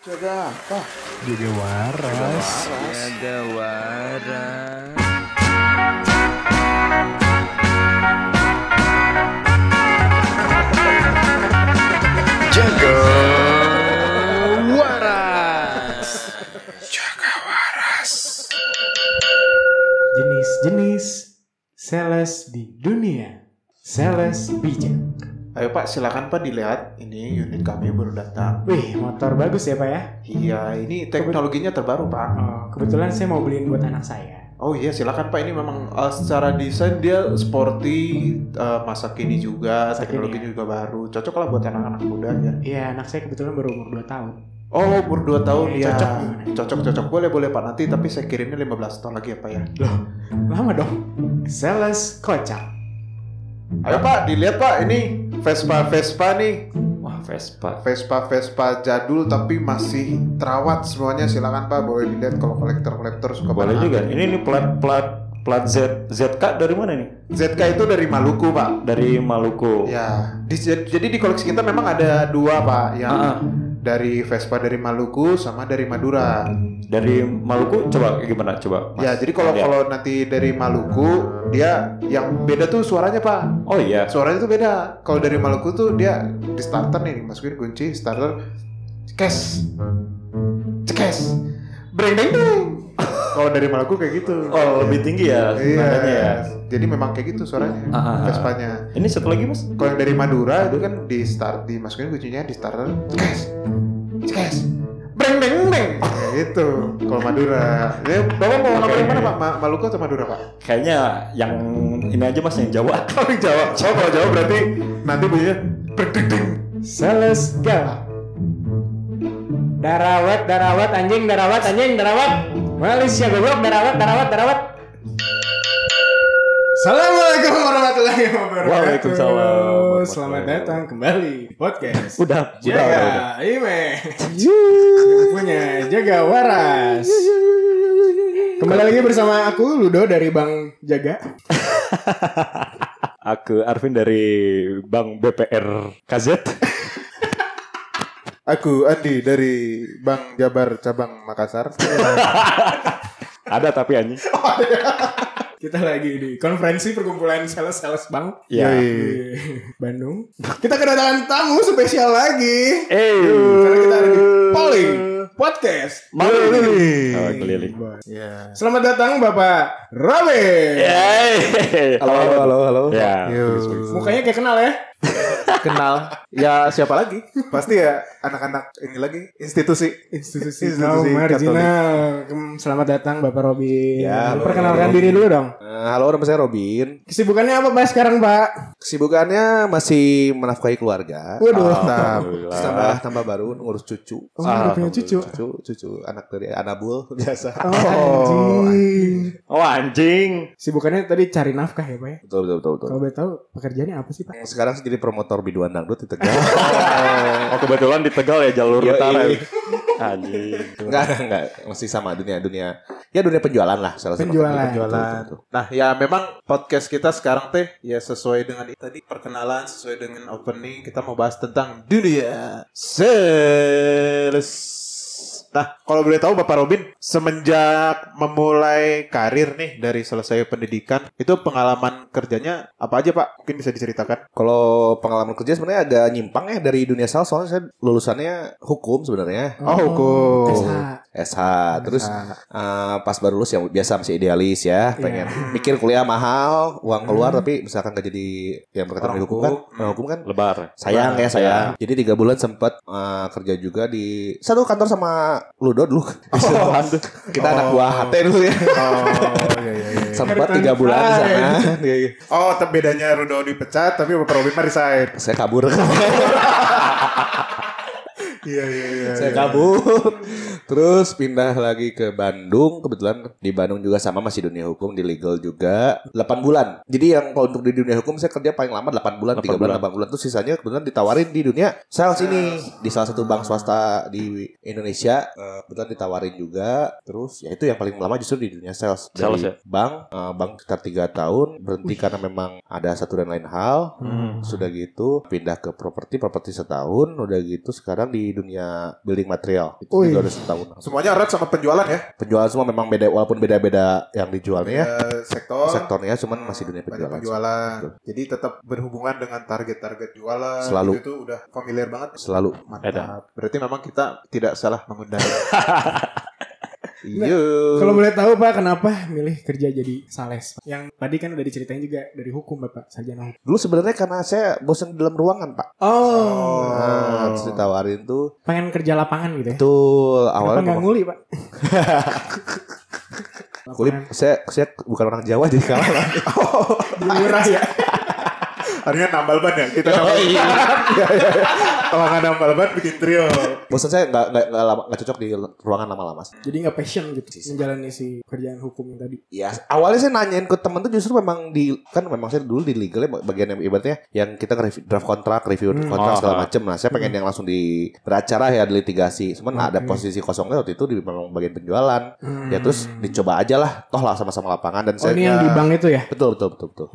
Jaga apa? Jaga waras. Jaga waras. Jaga waras. Jaga waras. Jenis-jenis sales di dunia. Sales bijak. Ayo Pak, silakan Pak dilihat. Ini unit kami baru datang. Wih, motor bagus ya Pak ya? Iya, ini teknologinya terbaru Pak. Oh, kebetulan saya mau beliin buat anak saya. Oh iya, silakan Pak. Ini memang uh, secara desain dia sporty, uh, masa kini juga, Masa kini, teknologinya juga baru. Cocok lah buat anak-anak muda ya. Iya, anak saya kebetulan baru umur 2 tahun. Oh, umur 2 tahun ya. cocok gimana? Cocok, cocok. Boleh, boleh Pak. Nanti tapi saya kirimnya 15 tahun lagi ya Pak ya. Lama dong. Sales kocak. Ayo Pak, dilihat Pak. Ini Vespa Vespa nih. Wah, Vespa. Vespa Vespa jadul tapi masih terawat semuanya. Silakan Pak, boleh dilihat kalau kolektor kolektor suka Boleh juga. Ini nih plat plat plat Z ZK dari mana nih? ZK itu dari Maluku Pak. Dari Maluku. Ya, di- jadi di koleksi kita memang ada dua Pak, yang Ah, ah. Dari Vespa dari Maluku sama dari Madura. Dari Maluku coba gimana coba? Mas? Ya, jadi kalau kalau nanti dari Maluku dia yang beda tuh suaranya Pak. Oh iya. Suaranya tuh beda. Kalau dari Maluku tuh dia di starter nih, masukin kunci starter, cekes, cekes, breng deng deng. Kalau dari Maluku kayak gitu. Oh, lebih tinggi ya Iya. nadanya ya. Jadi memang kayak gitu suaranya, ah, ah. Vespanya. Ini satu lagi, Mas. Kalau yang dari Madura itu kan di start dimasukin kuncinya di starter, cekes, cekes, breng deng. Kayak gitu. Kalau Madura, ya, bapak mau yang mana Pak? Ma- Maluku atau Madura Pak? Kayaknya yang ini aja Mas yang Jawa. Oh yang Jawa. Oh kalau Jawa berarti nanti bunyinya breng. Sales galak. Darawat, darawat, anjing, darawat, anjing, darawat. Malaysia goblok, darawat, darawat, darawat. Assalamualaikum warahmatullahi wabarakatuh. Waalaikumsalam. Selamat datang kembali di podcast. Udah, udah, Jaga udah, udah. Ime. Punya Jaga Waras. Kembali lagi bersama aku Ludo dari Bang Jaga. Aku Arvin dari Bank BPR KZ. Aku Andi dari Bank Jabar Cabang Makassar. Ada tapi anjing. Kita lagi di konferensi perkumpulan sales-sales bank Ya. Di Bandung. Kita kedatangan tamu spesial lagi. Eh, Karena kita ada di Polling Podcast. Malu ini. Oh, keliling. Ya. Selamat datang Bapak Robin. Yeay. Halo, halo, halo, halo. Ya. Mukanya kayak kenal ya. Kenal. Ya siapa lagi? Pasti ya anak-anak ini lagi institusi. Institusi Institusi marginal. Selamat datang Bapak Robin. Ya, halo. Perkenalkan diri dulu dong. Eh, halo, nama saya Robin. Kesibukannya apa Pak sekarang Pak? Kesibukannya masih menafkahi keluarga. Waduh. Terus tambah tambah baru ngurus cucu. Oh, udah punya cucu. Cucu, cucu anak dari Anabul biasa. Oh, anjing. Oh anjing. Sibukannya tadi cari nafkah ya Pak ya? Betul, betul, betul, betul. Kalau boleh tahu pekerjaannya apa sih Pak? Sekarang sih jadi promotor biduan dangdut di Tegal. Oh kebetulan di Tegal ya jalur Yoi. utara. Anjing. enggak, enggak, enggak. Masih sama dunia dunia. Ya dunia penjualan lah, salah satu Penjualan. Jualan. Nah, ya memang podcast kita sekarang teh ya sesuai dengan tadi perkenalan, sesuai dengan opening kita mau bahas tentang dunia sales. Nah, kalau boleh tahu Bapak Robin, semenjak memulai karir nih dari selesai pendidikan, itu pengalaman kerjanya apa aja Pak? Mungkin bisa diceritakan. Kalau pengalaman kerja sebenarnya agak nyimpang ya dari dunia sales soalnya saya lulusannya hukum sebenarnya. Oh, hukum. SH. SH terus eh, pas baru lulus yang biasa masih idealis ya pengen mikir kuliah mahal uang keluar tapi misalkan gak jadi yang berkaitan dengan hukum kan hukum. orang hukum kan Lebar. sayang ya sayang. Jadi tiga bulan sempat eh, kerja juga di satu kantor sama Ludo dulu. Kita anak buah HT dulu ya. Oh, iya iya iya. sempat tiga bulan di sana. Iya, iya. Oh, tapi bedanya Rudo dipecat, tapi Bapak Robin mah resign. saya kabur Iya iya iya. saya kabur Terus pindah lagi ke Bandung. Kebetulan di Bandung juga sama masih dunia hukum di legal juga 8 bulan. Jadi yang kalau untuk di dunia hukum saya kerja paling lama 8 bulan, 3 8 bulan, bulan. 8 bulan tuh sisanya kebetulan ditawarin di dunia sales ini di salah satu bank swasta di Indonesia. Eh, Kebetulan ditawarin juga. Terus ya itu yang paling lama justru di dunia sales. Dari Sales ya? bank, eh, bank sekitar 3 tahun berhenti karena memang ada satu dan lain hal. Hmm. Sudah gitu pindah ke properti, properti setahun, udah gitu sekarang di dunia building material. Itu juga udah setahun. Semuanya erat sama penjualan ya. Penjualan semua memang beda walaupun beda-beda yang dijualnya ya. Eh, sektor. Sektornya cuman masih dunia penjualan. penjualan. Betul. Jadi tetap berhubungan dengan target-target jualan. Selalu. Itu udah familiar banget. Selalu. Mantap. Berarti memang kita tidak salah mengundang. Iya. Kalau boleh tahu Pak, kenapa milih kerja jadi sales? Pak? Yang tadi kan udah diceritain juga dari hukum Bapak, sarjana hukum. Dulu sebenarnya karena saya bosan di dalam ruangan, Pak. Oh, Nah, terus ditawarin tuh. pengen kerja lapangan gitu ya? Betul, awalnya nggak nguli Pak? kulit saya saya bukan orang Jawa jadi kalah. Di murah ya. Harusnya nambal ban ya. Kita nambal iya. Kalau nggak nambal ban bikin trio. bosan saya nggak nggak nggak lama nggak cocok di ruangan lama-lama. Jadi nggak passion gitu menjalani si kerjaan hukum yang tadi. Ya, awalnya saya nanyain ke temen tuh justru memang di kan memang saya dulu di legalnya bagian yang ibaratnya yang kita nge draft kontrak, review Hmm. kontrak segala Ah. macem. Nah, saya pengen yang langsung di beracara ya di litigasi. Cuman ada Oke. posisi kosongnya waktu itu di memang bagian penjualan. Hmm. Ya terus dicoba aja lah, toh lah sama-sama lapangan dan Oh saya ini yang di bank itu ya? betul betul betul betul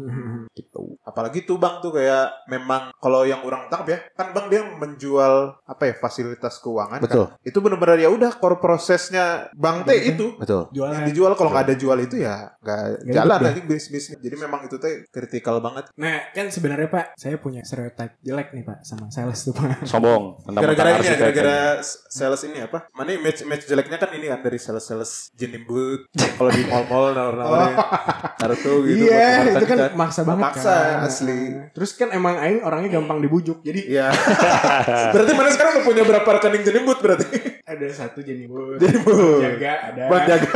gitu. Apalagi tuh bang tuh kayak memang kalau yang orang tangkap ya kan bang dia menjual apa ya fasilitas keuangan kan. Betul. itu benar-benar ya udah core prosesnya bang teh itu Betul. yang Jualan. dijual kalau nggak ada jual itu ya nggak jalan ya? nanti bisnis bisnis jadi memang itu teh kritikal banget Nah kan sebenarnya Pak, saya punya stereotype jelek nih Pak sama sales tuh Pak. Sombong. Gara-gara ini ya gara-gara kan. sales ini apa mana match match jeleknya kan ini kan dari sales sales jenimbut kalau di mall-mall nawar-nawarin Naruto gitu buat Iya, itu kan maksa banget Maksa, kan. asli. Terus kan emang Aing orangnya gampang dibujuk. Jadi Iya. berarti mana sekarang udah punya berapa rekening jenimbut berarti? ada satu jenibut, Jenimbut. jaga ada. Bang jaga.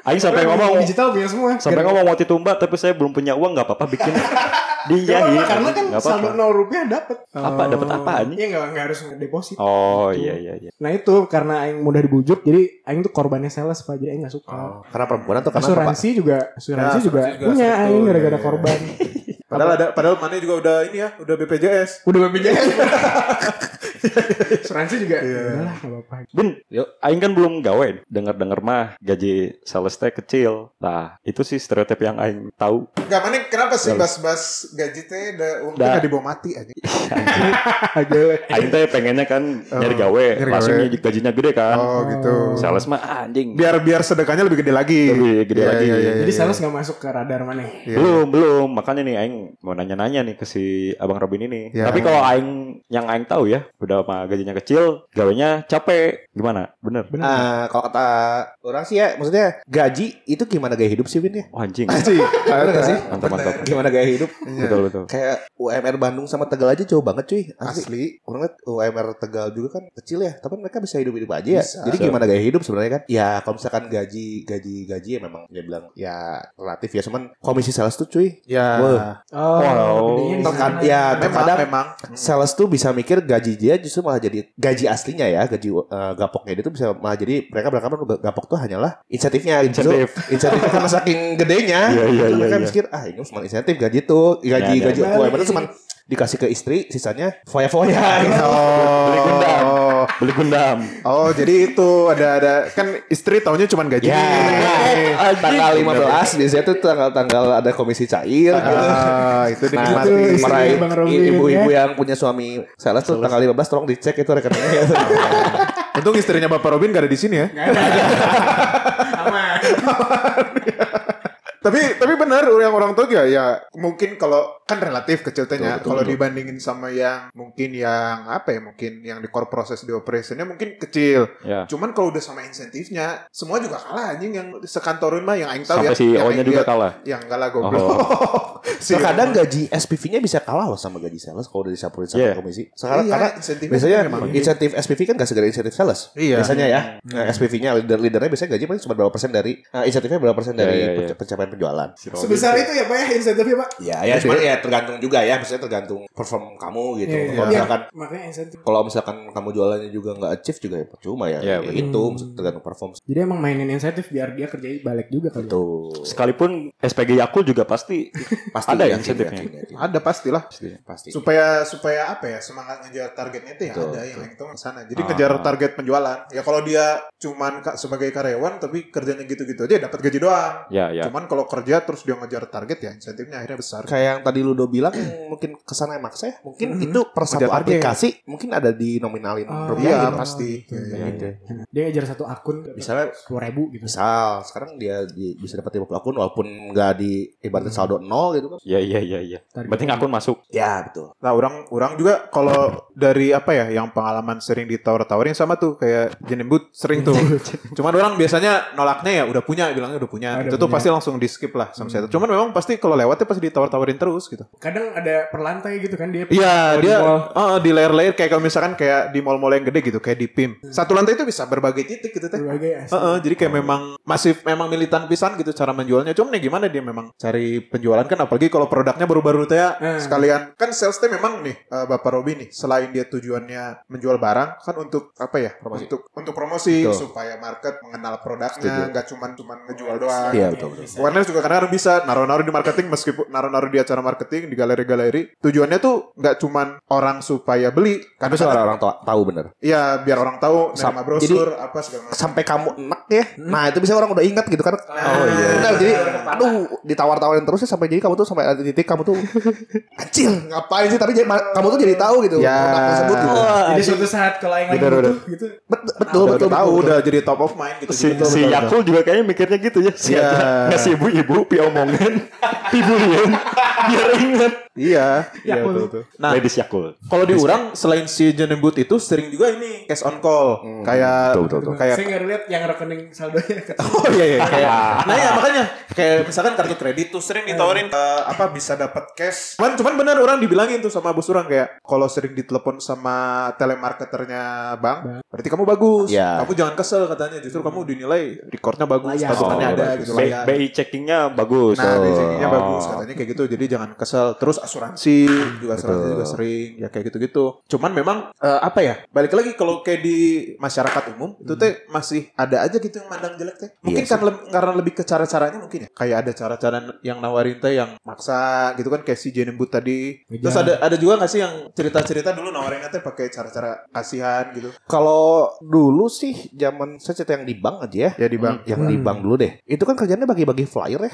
Aing sampai ngomong digital punya semua. sampai ngomong mau tumba tapi saya belum punya uang nggak apa-apa bikin dijahit. Gak karena kan Nggak saldo apa-apa. nol rupiah dapat. Apa? Dapat apa, anjing? Iya nggak nggak harus deposit. Oh iya iya iya. Nah itu karena Aing mudah dibujuk, jadi Aing tuh korbannya sales pak, jadi Aing nggak suka. Oh, karena perempuan atau karena apa, Pak? asuransi juga, asuransi Ya, juga asuransi juga punya betul, Aing gara-gara iya, iya. korban. Padahal ada padahal mana juga udah ini ya, udah BPJS. Udah BPJS. asuransi juga. Iya. Udahlah nggak apa-apa. Bin, Yuk. Aing kan belum gawe. Dengar-dengar mah gaji sales teh kecil. Nah, itu sih stereotip yang Aing tahu. Enggak mana kenapa sih bas-bas gaji teh udah uangnya Dah. nggak dibawa mati aja. Aja. Aing teh pengennya kan nyari gawe, nyari langsung gawe. gajinya gede kan. Oh gitu. Sales mah ah, anjing. Biar biar sedekahnya lebih gede lagi. Lebih gede Iya, lagi. iya, iya, Jadi iya. sales nggak masuk ke radar mana? Iya. Belum, belum. Makanya nih Aing mau nanya-nanya nih ke si Abang Robin ini. Ya. Tapi kalau Aing yang Aing tahu ya, udah mah gajinya kecil, gawenya capek. Gimana? Bener. Benar. Ah, kalau kata orang sih ya, maksudnya gaji itu gimana gaya hidup sih, Win ya? Oh, anjing. Sih, Bener gak sih? Mantap, mantap. Gimana gaya hidup? Betul, betul. Kayak UMR Bandung sama Tegal aja jauh banget cuy. Asli. Asli. Orang lihat UMR Tegal juga kan kecil ya, tapi mereka bisa hidup-hidup aja ya. Bisa. Jadi gimana gaya hidup sebenarnya kan? Ya kalau misalkan gaji gaji gaji ya memang dia bilang ya relatif ya, cuman komisi sales tuh cuy. Ya. Wah. Oh, Wow. Terkad- ya, memang terkadang memang sales tuh bisa mikir gaji dia justru malah jadi gaji aslinya ya, gaji eh, gapoknya dia tuh bisa malah jadi mereka beranggapan gapok tuh hanyalah insentifnya. Justru Insentif. insentif karena saking gedenya. Iya, iya, Terus iya, mereka iya. mikir ah ini cuma insentif gaji tuh gaji ya. gaji UMR itu cuma dikasih ke istri, sisanya foya-foya. gitu. Beli Gundam. Beli Gundam. Oh, jadi itu ada ada kan istri taunya cuma gaji. Ya, tanggal 15 biasanya tuh tanggal-tanggal ada komisi cair gitu. Ah, itu Nah, dinikmati. Itu istri meraih ibu-ibu ya. yang punya suami sales tuh tanggal 15 tolong dicek itu rekeningnya. Untung istrinya Bapak Robin gak ada di sini ya. Nggak ada. Aman. Tapi tapi benar yang orang tua ya ya mungkin kalau kan relatif kecil tehnya Betul, betul, kalau dibandingin sama yang mungkin yang apa ya mungkin yang di core proses di operationnya mungkin kecil Ya. cuman kalau udah sama insentifnya semua juga kalah anjing yang sekantorin mah yang aing tahu Sampai ya si aing juga kalah. yang enggak lah goblok Oh. Si- Terkadang gaji SPV-nya bisa kalah loh sama gaji sales kalau udah disampurin sama Yeah. komisi. Sekarang Iya, karena insentifnya biasanya memang. insentif SPV kan gak segera insentif sales. Iya. Biasanya ya. Nah, SPV-nya leader leadernya biasanya gaji paling cuma berapa persen dari eh, insentifnya berapa persen Iya, dari iya. penca- pencapaian penjualan. Si Robin Sebesar sih. itu ya Pak ya insentifnya Pak? Ya, ya sebenarnya ya tergantung juga ya, misalnya tergantung perform kamu gitu. Iya, iya. Kalau Iya, misalkan makanya insentif. kalau misalkan kamu jualannya juga nggak achieve juga ya percuma ya. Iya, Ya, betul. itu maksudnya tergantung perform. Jadi emang mainin insentif biar dia kerjain balik juga kali. ya? Tuh. Sekalipun SPG Yakult juga pasti Pasti Ada yakin, insentifnya? yakin, yakin. Ada pastilah. pasti. Pasti. supaya supaya apa ya semangat ngejar targetnya itu ya Betul, ada yang itu ke sana jadi Ah. ngejar target penjualan ya kalau dia cuman sebagai karyawan tapi kerjanya gitu-gitu aja dapat gaji doang Ya, ya. cuman kalau kerja terus dia ngejar target ya insentifnya akhirnya besar Kayak yang tadi Ludo bilang mungkin ke sana yang maksa ya. Mungkin Mhm. itu per satu Ngejar target. aplikasi mungkin ada di nominalin Oh, rupiah iya gitu. pasti gitu. Iya, iya. Gitu. Dia ngejar satu akun Misalnya sepuluh ribu gitu. misal sekarang dia di- bisa dapat 50 akun walaupun nggak di ibaratnya saldo nol gitu kan. Ya, ya, ya, ya. Target. Penting akun masuk. Ya betul. Nah, orang orang juga kalau dari apa ya yang pengalaman sering ditawar-tawarin sama tuh kayak jenembut sering tuh. Cuman orang biasanya nolaknya ya udah punya bilangnya udah punya. Ah, udah itu tuh punya. pasti langsung di skip lah sama saya. Cuman memang pasti kalau lewatnya pasti ditawar-tawarin terus gitu. Kadang ada perlantai gitu kan dia. Iya, di dia oh, di layer-layer kayak kalau misalkan kayak di mall-mall yang gede gitu, kayak di PIM. Satu lantai itu bisa berbagai titik gitu teh. berbagai Heeh, jadi kayak memang masih memang militan pisan gitu cara menjualnya. Cuman ya gimana dia memang cari penjualan kan apalagi kalau produknya baru-baru teh ya, Hmm. sekalian kan sales teh memang nih eh, Bapak Robi nih selain dia tujuannya menjual barang kan untuk apa ya? Promosi. Untuk untuk promosi Betul. supaya market mengenal produknya, nggak cuman cuman ngejual doang. Iya betul betul. Juga kadang-kadang bisa naruh-naruh di marketing meskipun naruh-naruh di acara marketing di galeri-galeri. Tujuannya tuh nggak cuman orang supaya beli, Tapi karena soal orang tahu, tahu bener. Iya, biar orang tahu Sam- nama brosur apa segala macam. Sampai kamu enak ya. Nah itu bisa orang udah ingat gitu kan. Oh, iya. Benar, jadi aduh ditawar-tawarin terus ya sampai jadi kamu tuh sampai ada titik kamu tuh anjir ngapain sih tapi jadi, kamu tuh jadi tahu gitu Ya. produk tersebut gitu. Jadi suatu saat kalau yang gitu. Bet- betul Udah betul tahu betul, udah jadi top of mind gitu. Si, Betul, si betul, Yakul juga kayaknya mikirnya gitu ya. Si Iya. aja ngasih ibu-ibu pi omongan, pi bulian, biar inget. Iya, iya betul, betul. Nah, Ladies Yakul. kalau di orang selain si jenembut itu sering juga ini cash on call. Kayak Betul, betul, betul. kayak Saya nggak lihat yang rekening saldonya. Oh iya iya kayak Nah ya makanya kayak misalkan kartu kredit tuh sering ditawarin eh, apa bisa dapat cash. Cuman cuman benar orang dibilangin tuh sama bos orang kayak kalau sering ditelepon sama telemarketernya bank, berarti kamu bagus. Iya. Kamu jangan kesel katanya. Justru kamu dinilai recordnya bagus, Layak. tabungannya Oh, ada bagus. gitu. B- layak. BI checkingnya bagus. Nah, Oh. BCG-nya bagus katanya kayak gitu. Jadi jangan kesel. Terus asuransi juga asuransi Betul. juga sering ya kayak gitu-gitu. Cuman memang eh, apa ya? Balik lagi kalau kayak di masyarakat umum itu teh masih ada aja gitu yang mandang jelek teh. Mungkin Iya kan leb- karena lebih ke cara-caranya mungkin ya. Kayak ada cara-cara yang nawarin teh yang maksa gitu kan kayak si Jenembut tadi. Terus Ngejar. ada ada juga gak sih yang cerita-cerita dulu nawarinnya teh pakai cara-cara kasihan gitu. kalau dulu sih zaman saya cerita yang di bank aja ya Ya di bank. yang di Hmm. bank dulu deh itu kan kerjanya bagi-bagi flyer ya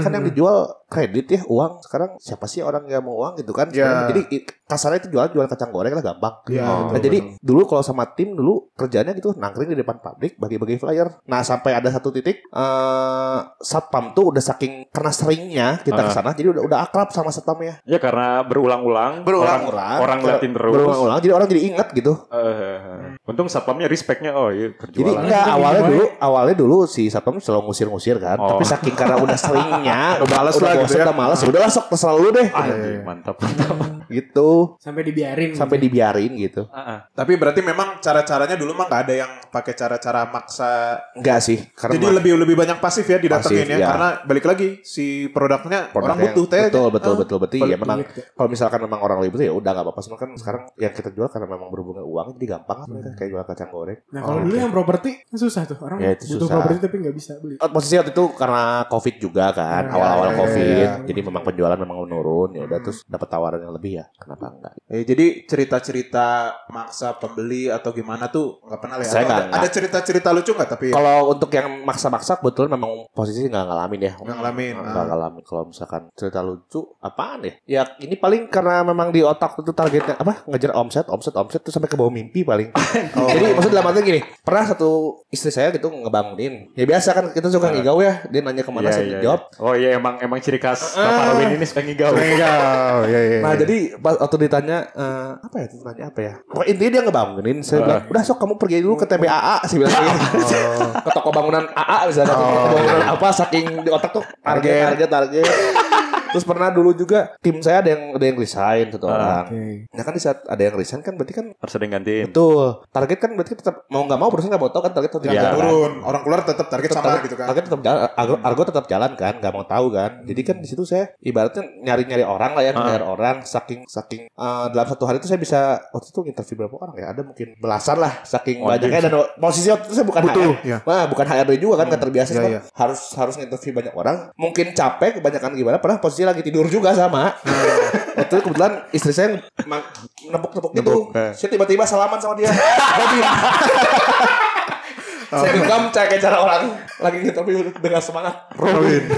kan yang dijual kredit ya uang sekarang siapa sih orang yang mau uang gitu kan Ya. Sekarang jadi kasarnya itu jual jual kacang goreng lah gampang Iya, Oh. Nah, betul, jadi betul. dulu kalau sama tim dulu kerjanya gitu nangkring di depan pabrik bagi-bagi flyer. Nah sampai ada satu titik eh satpam tuh udah saking karena seringnya kita Ah. ke sana jadi udah udah akrab sama satpamnya. Ya karena berulang-ulang. Berulang-ulang. Orang, orang ngeliatin terus. Berulang-ulang jadi orang jadi ingat gitu. Eh, untung satpamnya respectnya oh iya Jadi perjualan. enggak awalnya dulu awalnya dulu si satpam selalu ngusir-ngusir kan. Oh. Tapi saking karena udah seringnya, Udah males lah gitu ya. udah males, ya udahlah sok terserah lu deh. Ah, Iya, mantap mantap. Gitu. Sampai dibiarin. Sampai gitu. dibiarin gitu. Ah. Tapi berarti memang cara-caranya dulu mah nggak ada yang pakai cara-cara maksa Enggak sih, karena Jadi lebih lebih banyak pasif ya didatengin Pasif, ya ya. karena balik lagi si produknya, orang produknya butuh teh. betul betul betul betul ya memang kalau misalkan memang orang lain butuh ya udah nggak apa-apa Cuma kan sekarang yang kita jual karena memang berhubungan uang jadi gampang kan mereka kayak jual kacang goreng Nah kalau Oh, dulu oke. yang properti kan susah tuh orang Ya, itu butuh susah. properti tapi nggak bisa beli. Oh, posisi waktu itu karena covid juga kan Ya, awal-awal ya, covid ya, ya. jadi memang penjualan memang menurun ya udah terus dapat tawaran yang lebih ya kenapa enggak Eh, jadi cerita-cerita maksa pembeli atau gimana tuh nggak pernah ya? Saya nggak- ada, ada cerita-cerita lucu nggak tapi ya? kalau untuk yang maksa-maksa kebetulan memang posisi nggak ngalamin ya Nggak ngalamin, nggak ah. ngalamin kalau misalkan cerita lucu apaan ya ya ini paling karena memang di otak itu targetnya apa ngejar omset omset omset tuh sampai ke bawah mimpi paling Oh. Jadi maksud dalam artinya gini, pernah satu istri saya gitu ngebangunin. Ya biasa kan kita suka ngigau ya, dia nanya ke mana Iya, saya iya, jawab. iya. Oh iya emang emang ciri khas Ah. Bapak Robin ini suka ngigau. Enggak, ya, ya, Nah ya. jadi pas waktu ditanya eh, apa ya, ditanya apa ya? Pokoknya intinya dia ngebangunin. Saya bilang, udah sok kamu pergi dulu ke TBAA sih bilang gitu. ke toko bangunan AA misalnya, toko bangunan apa saking di otak tuh target, target, target. Terus pernah dulu juga tim saya ada yang ada yang resign satu Ah, orang. Oke. Nah kan di saat ada yang resign kan berarti kan Harus ada yang gantiin. betul target kan berarti tetap mau nggak mau perusahaan nggak mau tahu kan target tetap jalan. turun orang keluar tetap target sama target, gitu kan target tetap jalan, argo, argo tetap jalan kan, nggak mau tahu kan. Jadi kan di situ saya ibaratnya nyari-nyari orang lah ya, Ah. nyari orang saking saking eh, dalam satu hari itu saya bisa waktu itu interview berapa orang ya? Ada mungkin belasan lah saking Waduh. banyaknya dan posisi waktu itu saya bukan Butuh, HR. ya. Wah, bukan HRD juga kan, nggak terbiasa Iya, kan. iya. Harus harus interview banyak orang. Mungkin capek kebanyakan gimana, pernah posisi lagi tidur juga sama. waktu itu kebetulan istri saya nepuk-nepuk gitu. Nepuk, eh. Saya tiba-tiba salaman sama dia. Robin. saya genggam kayak cara orang lagi interview dengan semangat. Robin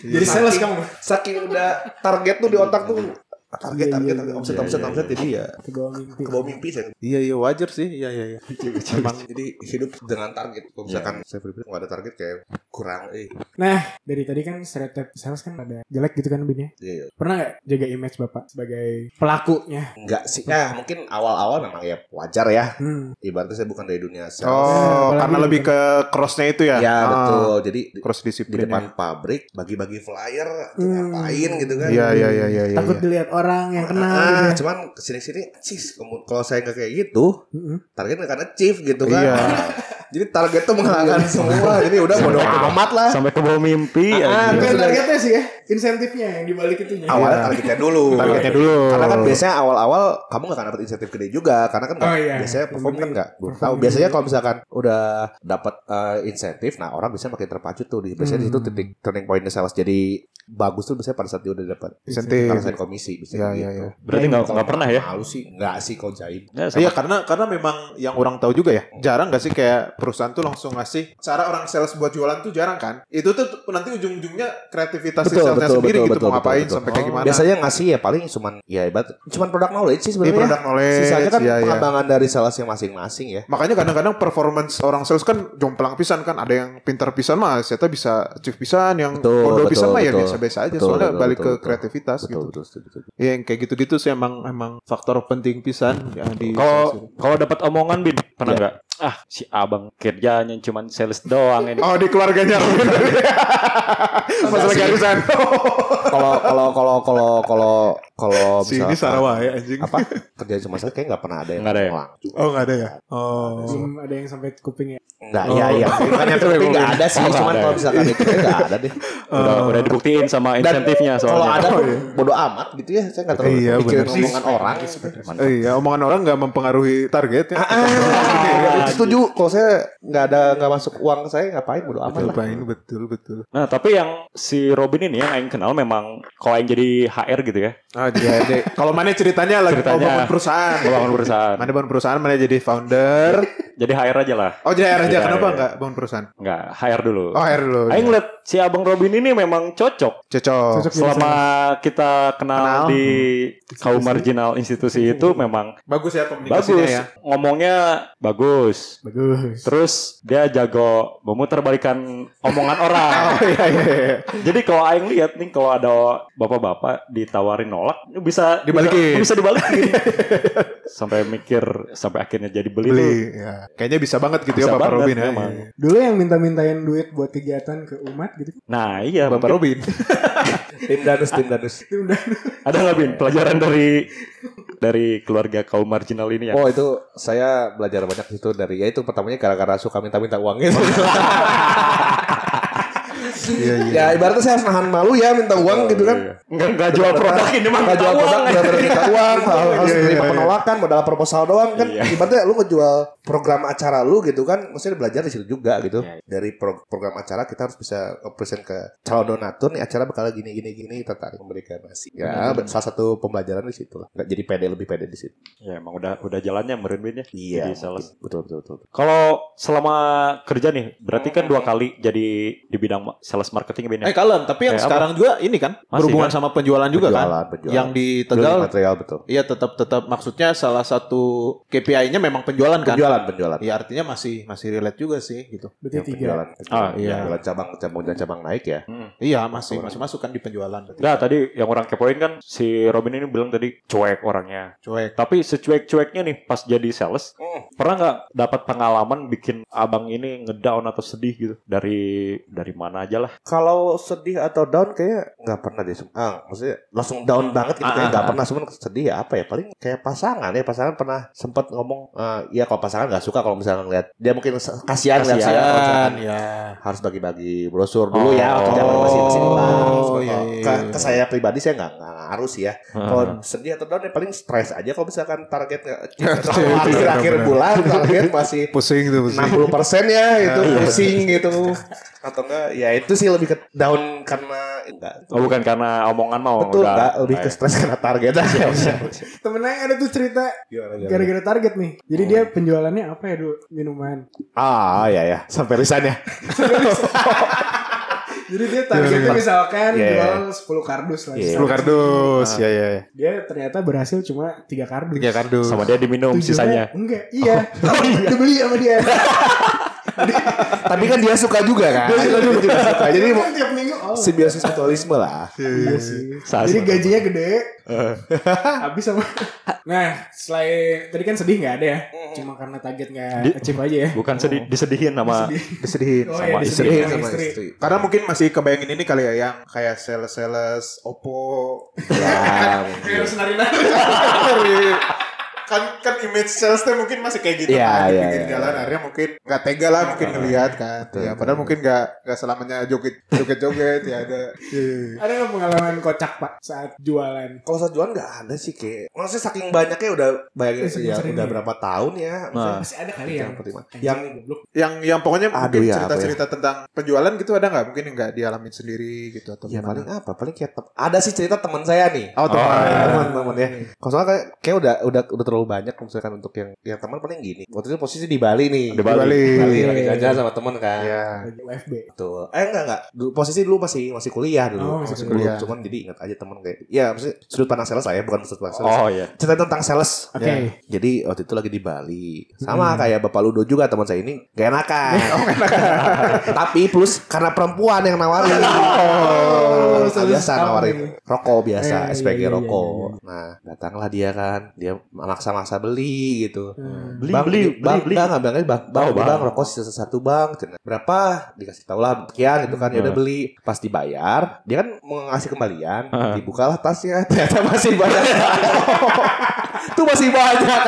Jadi sales kamu. Saking udah target tuh di otak tuh target Iya, target, iya, target. iya, omset iya, omset iya, omset jadi ya Ke bawah mimpi. ke bawah mimpi saya iya iya wajar sih. Iya iya iya. Emang jadi hidup dengan target. Kalau misalkan saya pribadi nggak ada target kayak kurang eh. Nah, dari tadi kan stereotip sales kan ada jelek gitu kan Bin ya. iya, iya. Pernah nggak jaga image Bapak sebagai pelakunya? enggak sih. Ya mungkin awal-awal memang ya wajar ya. Hmm. ibaratnya saya bukan dari dunia sales. Oh Apalagi karena di- lebih ke crossnya itu ya? Ya Ah, betul. Jadi di, cross di disiplin depan pabrik bagi-bagi flyer Hmm. ngapain gitu kan? Iya iya iya iya iya Takut dilihat orang yang kenal ah, gitu ya. cuman ke sini-sini cis kamu- kalau saya nggak kayak gitu Mm-mm. target nggak akan achieve gitu kan Iya. jadi target tuh mengalahkan semua jadi udah bodo amat lah Sampai ke bawah mimpi. Ah. Bukan sudah- targetnya sih ya, insentifnya yang dibalik itunya. awalnya Iya. targetnya dulu targetnya dulu karena kan biasanya awal-awal kamu nggak akan dapat insentif gede juga karena kan nggak- Oh, iya. biasanya perform kan nggak perform tahu biasanya kalau misalkan udah dapat eh, insentif nah orang biasanya makin terpacu tuh di biasanya di situ Hmm. titik turning point sales jadi bagus tuh biasanya pada saat dia udah dapat insentif ngerasain komisi Iya, biasanya iya, gitu. iya. Berarti nggak nggak pernah ya? Malu sih nggak sih kalau jaim Ya, Iya karena karena memang yang orang tahu juga ya jarang gak sih kayak perusahaan tuh langsung ngasih cara orang sales buat jualan tuh jarang kan itu tuh nanti ujung-ujungnya kreativitas si Betul, salesnya betul, sendiri betul, gitu betul, mau ngapain betul, sampai betul. kayak gimana biasanya ngasih ya paling cuman ya ibarat cuman produk knowledge sih Iya, sebenarnya produk knowledge sisanya kan iya, iya. pengembangan dari salesnya masing-masing ya Makanya kadang-kadang performance orang sales kan jomplang pisan kan. Ada yang pintar pisan mah, saya bisa achieve pisan. Yang Betul, bodoh betul, pisan mah ya betul. biasa-biasa aja. Betul, Soalnya betul, balik betul, ke betul. kreativitas betul gitu. betul setuju. Ya yang kayak gitu-gitu sih emang emang faktor penting pisan ya di Kalau kalau dapat omongan bin pernah Iya. nggak? Ah si abang kerjanya cuman sales doang ini. Oh di keluarganya Robin Pas lagi arisan kalau kalau kalau kalau kalau kalau Si ini Sarawak ya anjing. apa kerja cuma saya kayak nggak pernah ada yang Nggak ada ya? langsung. Oh nggak ada ya? Oh. Belum ada yang sampai kuping ya. nggak Oh. iya iya bukannya tapi nggak ada sih. Oh, cuman ada kalau ya. misalkan itu nggak ada deh. Udah udah dibuktiin sama insentifnya kalau soalnya. ada pun iya. bodo amat gitu ya. Saya nggak terlalu Iya, mikirin omongan orang. Oh iya omongan orang nggak mempengaruhi target ya Ah, setuju. Kalau saya nggak ada nggak masuk uang saya ngapain? Bodo amat lah. Ngapain betul betul. Nah tapi yang si Robin ini yang Aing kenal memang kalau Aing jadi HR gitu ya. Di HRD Kalau mana ceritanya lagi Ceritanya. mau bangun perusahaan Bangun perusahaan. Mana bangun perusahaan mana jadi founder Jadi HR aja lah. Oh jadi HR aja Jadi kenapa HR. nggak bangun perusahaan Enggak, HR dulu. Oh HR dulu Aing ngeliat si abang Robin ini memang cocok. Cocok Cocok. Selama kita kenal, Kenal. di kaum marginal institusi itu memang Bagus ya komunikasinya bagus. ya Ngomongnya bagus. Bagus. Terus dia jago memutar balikan omongan orang. Oh iya iya iya Jadi kalau aing lihat nih kalau ada bapak-bapak ditawarin nolak bisa Dibalikin. Bisa, bisa dibalikin. sampai mikir sampai akhirnya jadi beli, tuh. Beli ya. Kayaknya bisa banget gitu ya Bisa Bapak banget, Robin ya memang. Iya. Dulu yang minta-mintain duit buat kegiatan ke umat gitu. Nah, iya Bapak mungkin Robin tim danus tim danus Itu udah ada nggak Bin pelajaran dari dari keluarga kaum marginal ini ya? Oh itu saya belajar banyak itu dari ya itu pertamanya gara-gara suka minta-minta uang gitu. Iya iya ya ibaratnya saya harus nahan malu ya minta uang gitu kan. Enggak enggak jual produk ini mah Nggak jual produk, benar-benar minta uang, harus Iya, iya, terima iya. penolakan, modal proposal doang kan. Iya. Ibaratnya lu ngejual program acara lu gitu kan, maksudnya belajar di situ juga gitu. Iya, iya. Dari pro- program acara kita harus bisa present ke calon donatur nih acara bakal gini gini gini tertarik memberikan nasi. Ya, Hmm. salah satu pembelajaran di situ lah. Nggak jadi pede lebih pede di situ. Ya emang udah udah jalannya meren Bin ya. Iya. Betul betul betul. Kalau selama kerja nih, berarti kan dua kali jadi di bidang sales marketing Bin ya? Eh kalian tapi yang Eh, apa? sekarang juga ini kan Masih, berhubungan kan? sama penjualan juga kan Penjualan, penjualan. Yang di Tegal material betul. Iya tetap tetap maksudnya salah satu KPI-nya memang penjualan kan Penjualan penjualan. Iya artinya masih masih relate juga sih gitu berarti Yang tiga. penjualan, Ah, penjualan. iya. Penjualan cabang cabang dan cabang naik ya. Hmm. Iya masih masih masuk kan di penjualan Nah tadi yang orang kepoin kan si Robin ini bilang tadi cuek orangnya. cuek Tapi secuek-cueknya nih pas jadi sales, pernah nggak dapat pengalaman bikin bikin abang ini ngedown atau sedih gitu dari dari mana aja lah. Kalau sedih atau down kayak nggak pernah deh. Ah, maksudnya langsung down banget gitu kayak Ah, nggak ah, pernah. Cuman sedih ya apa ya? Paling kayak pasangan ya. Pasangan pernah sempat ngomong, eh, ya kalau pasangan nggak suka kalau misalnya ngeliat dia mungkin kasihan lihat saya ya. harus bagi-bagi brosur dulu ya waktu Oh. zaman masih masih Oh, bang. iya, iya, ke, iya. ke saya pribadi saya nggak nggak ngaruh sih ya. Kalau Heeh. sedih atau down ya paling stres aja kalau misalkan target Iya, akhir akhir bulan target masih Pusing tuh pusing. 60 persen ya itu pusing gitu. Atau enggak ya itu sih lebih ke down karena enggak. Oh bukan karena omongan mau betul udah. enggak lebih ke stres karena target. Aja Temen Aing ada tuh cerita gara-gara target nih. Jadi dia penjualannya apa ya dulu minuman. ah ya ya. Sampai lisannya Jadi dia targetnya misalkan Iya, iya. jual 10 kardus lah. Iya. 10 kardus. Ya ya. ya. Dia ternyata berhasil cuma 3 kardus. Tiga kardus. sama dia diminum Tujuannya- sisanya. Enggak, iya. Dibeli sama dia. tapi kan dia suka juga kan dia juga suka jadi Dia kan tiap minggu oh. simbiosis mutualisme lah Iya sih. Sas- Jadi gajinya gede. Habis sama. Nah, selain tadi kan sedih nggak ada ya. Cuma karena target nggak achieve aja ya. Bukan sedih disedihin sama Disedihin. Oh, sama iya, istri. disedihin sama istri. istri Karena mungkin masih kebayangin ini kali ya yang kayak sales-sales Oppo. ya Kayak nari-nari. Kan kan image sales tuh mungkin masih kayak gitu Iya, kan di iya, pinggir iya. jalan akhirnya mungkin nggak tega lah mungkin ngelihat kan ya padahal mungkin nggak nggak selamanya joget joget joget ya ada Iya. Ada nggak pengalaman kocak pak saat jualan? kalau saat jualan nggak ada sih kayak maksudnya saking banyaknya udah bayangin ya sering udah ya. berapa tahun ya maksudnya Nah. Masih ada kali yang mana? yang yang goblok. yang yang pokoknya Aduh, mungkin ya, cerita-cerita tentang penjualan gitu ada nggak mungkin nggak dialamin sendiri gitu atau ya gimana? paling apa paling kayak ada sih cerita teman saya nih oh, teman. Oh, teman-teman ya. Kalau soalnya kayak, kayak udah udah udah terlalu banyak misalkan untuk yang yang teman paling gini. Waktu itu posisi di Bali nih. Di Bali. Bali. Bali Iya, lagi iya, jajan iya. sama teman kan. ya Lagi UFB. Tuh. Eh enggak enggak. Dulu, posisi dulu masih masih kuliah dulu. Oh, masih masih kuliah. kuliah. Cuman jadi ingat aja teman kayak ya maksudnya sudut pandang sales saya bukan sudut pandang sales. Oh iya. Cerita tentang sales. Oke. Ya. Jadi waktu itu lagi di Bali. Sama kayak Bapak Ludo juga teman saya ini gak enakan. Tapi plus karena perempuan yang nawarin. Oh, Sales apa nawarin nih? rokok biasa, Eh, iya, SPG iya, iya, rokok. Nah, datanglah dia kan. Dia maksa-maksa beli gitu. Hmm. Beli bang, beli bang, beli beli. bang, bang, bang, bang, bang, ini bang, bang. rokok sisa satu bang, berapa? Dikasih tau lah, sekian gitu kan, ya udah Hmm. beli. Pas dibayar, dia kan mau ngasih kembalian, Hmm. dibukalah tasnya, ternyata masih banyak. Itu masih banyak.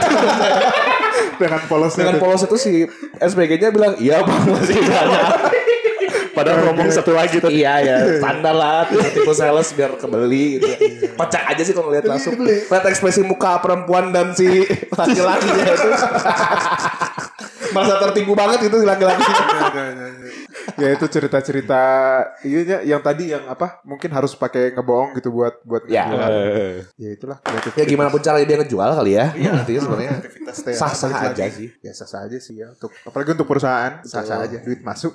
dengan polosnya Dengan tuh. polos itu si SPG-nya bilang, iya bang masih banyak. Padahal ngomong satu lagi tuh. iya ya, standar lah, tipe sales biar kebeli gitu. Kocak aja sih kalau ngeliat Tapi langsung. Lihat ekspresi muka perempuan dan si laki-lakinya itu. Merasa tertipu banget itu si laki-laki. ya itu cerita-cerita iya yang tadi yang apa mungkin harus pakai ngebohong gitu buat buat Ya. Eh, ya itulah kreatif Ya gimana pun caranya dia ngejual kali ya. Iya, intinya sebenarnya kreativitas sah-sah balik aja lagi. sih. ya sah sah aja sih ya untuk apalagi untuk perusahaan sah sah aja duit masuk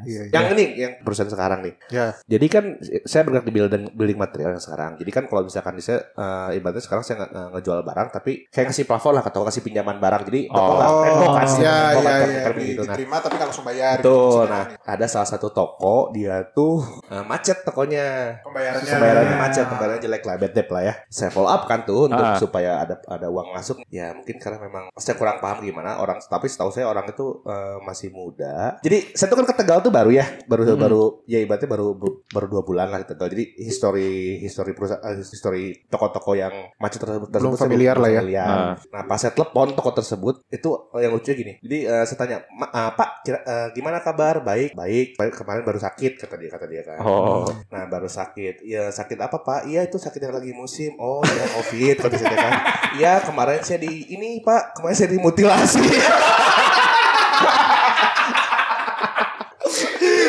iya iya. Yang ini yang perusahaan sekarang nih. ya Jadi kan saya bergerak di building, building material yang sekarang. Jadi kan kalau misalkan di saya eh, ibaratnya sekarang saya nge- nge- ngejual barang tapi kayak kasih plafon lah atau kasih pinjaman barang. Jadi toko Oh. nggak tembok kan. ya Tembok ya kan, ya kan di- gitu. Nah, diterima tapi langsung bayar Betul. gitu. Nah, ada salah satu toko dia tuh eh, macet tokonya. pembayarannya Pembayarannya macet, pembayarannya jelek lah, bad debt lah ya. Saya follow up kan tuh untuk Ah. supaya ada ada uang masuk. Ya mungkin karena memang saya kurang paham gimana orang, tapi setahu saya orang itu eh, masih muda. Jadi saya tuh kan ke Tegal tuh baru ya, baru Hmm. baru ya ibaratnya baru baru dua bulan lah Tegal. Jadi history history perusahaan, eh, history toko-toko yang macet tersebut, tersebut saya familiar lah ya. familiar. Ah. Nah pas saya telepon toko tersebut itu yang lucunya gini. Jadi eh, saya tanya, "Ma- eh, Pak, kira, eh, gimana kabar? Baik, baik. Baik kemarin baru sakit kata dia kata dia kan. Oh. Nah baru sakit Ya sakit apa pak? Iya itu sakit yang lagi musim Oh ya covid kata saya kan Iya kemarin saya di Ini pak Kemarin saya dimutilasi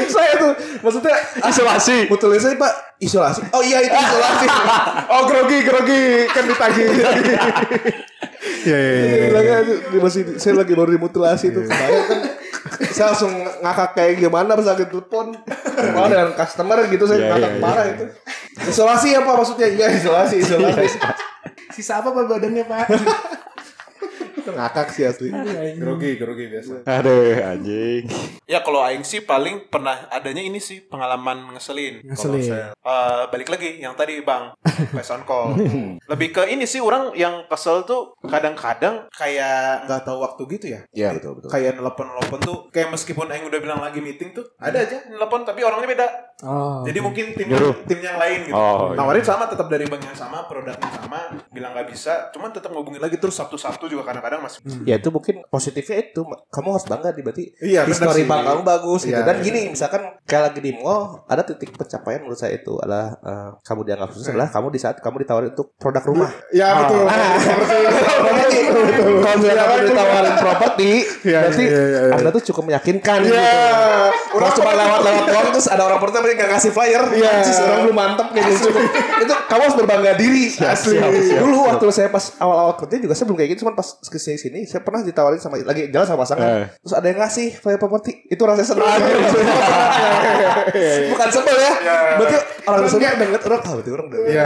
Saya tuh Maksudnya Isolasi. Mutilasi pak. Isolasi. Oh iya itu isolasi. Oh grogi grogi. Kan ditagih ya ya ya Dia bilangnya, "Dia masih Saya lagi baru dimutilasi tuh. Kebayang kan Saya langsung ngakak kayak gimana Pas lagi telepon. Malah dengan customer gitu Saya Iya, ngakak iya, parah itu. Isolasi apa maksudnya? Iya isolasi Isolasi. Sisa apa pak badannya pak? Itu ngakak sih asli. Grogi, grogi biasa. Aduh, anjing. Ya kalau aing sih paling pernah adanya ini sih pengalaman ngeselin. Kalau Ngeselin. saya eh, balik lagi yang tadi Bang, Flash on call. Lebih ke ini sih orang yang kesel tuh kadang-kadang kayak nggak tahu waktu gitu ya. Iya betul betul. Kayak nelpon-nelpon tuh kayak meskipun aing udah bilang lagi meeting tuh ada aja nelpon tapi orangnya beda. Oh. Jadi mungkin tim Nyuruh. tim yang lain gitu. Oh, iya. Nawarin sama tetap dari bank yang sama, produknya sama, bilang nggak bisa, cuman tetap ngubungin lagi terus Sabtu-Sabtu juga kadang-kadang masih. Ya itu mungkin positifnya itu kamu harus bangga di berarti Iya, sih. bank kamu bagus gitu. Iya, Dan iya. gini misalkan kayak lagi di mall ada titik pencapaian menurut saya itu adalah eh, kamu dianggap sukses adalah kamu di saat kamu ditawarin untuk produk rumah. Ya betul. Properti. Kalau misalnya kamu ditawarin properti, Iya, berarti iya, iya, iya. anda tuh cukup meyakinkan gitu. Iya. Kalau cuma lewat-lewat doang terus ada orang pertama yang nggak ngasih flyer, Iya. Orang belum mantep nih gitu. itu kamu harus berbangga diri. Asli. Dulu waktu saya pas awal-awal kerja juga saya belum kayak gitu, cuma pas ke sini sini. Saya pernah ditawarin sama lagi jalan sama pasangan, Eh. terus ada yang ngasih flyer properti, itu rasanya senang. Bukan sebel ya, berarti orang tersebut udah ngeliat orang, ah berarti orang udah Iya.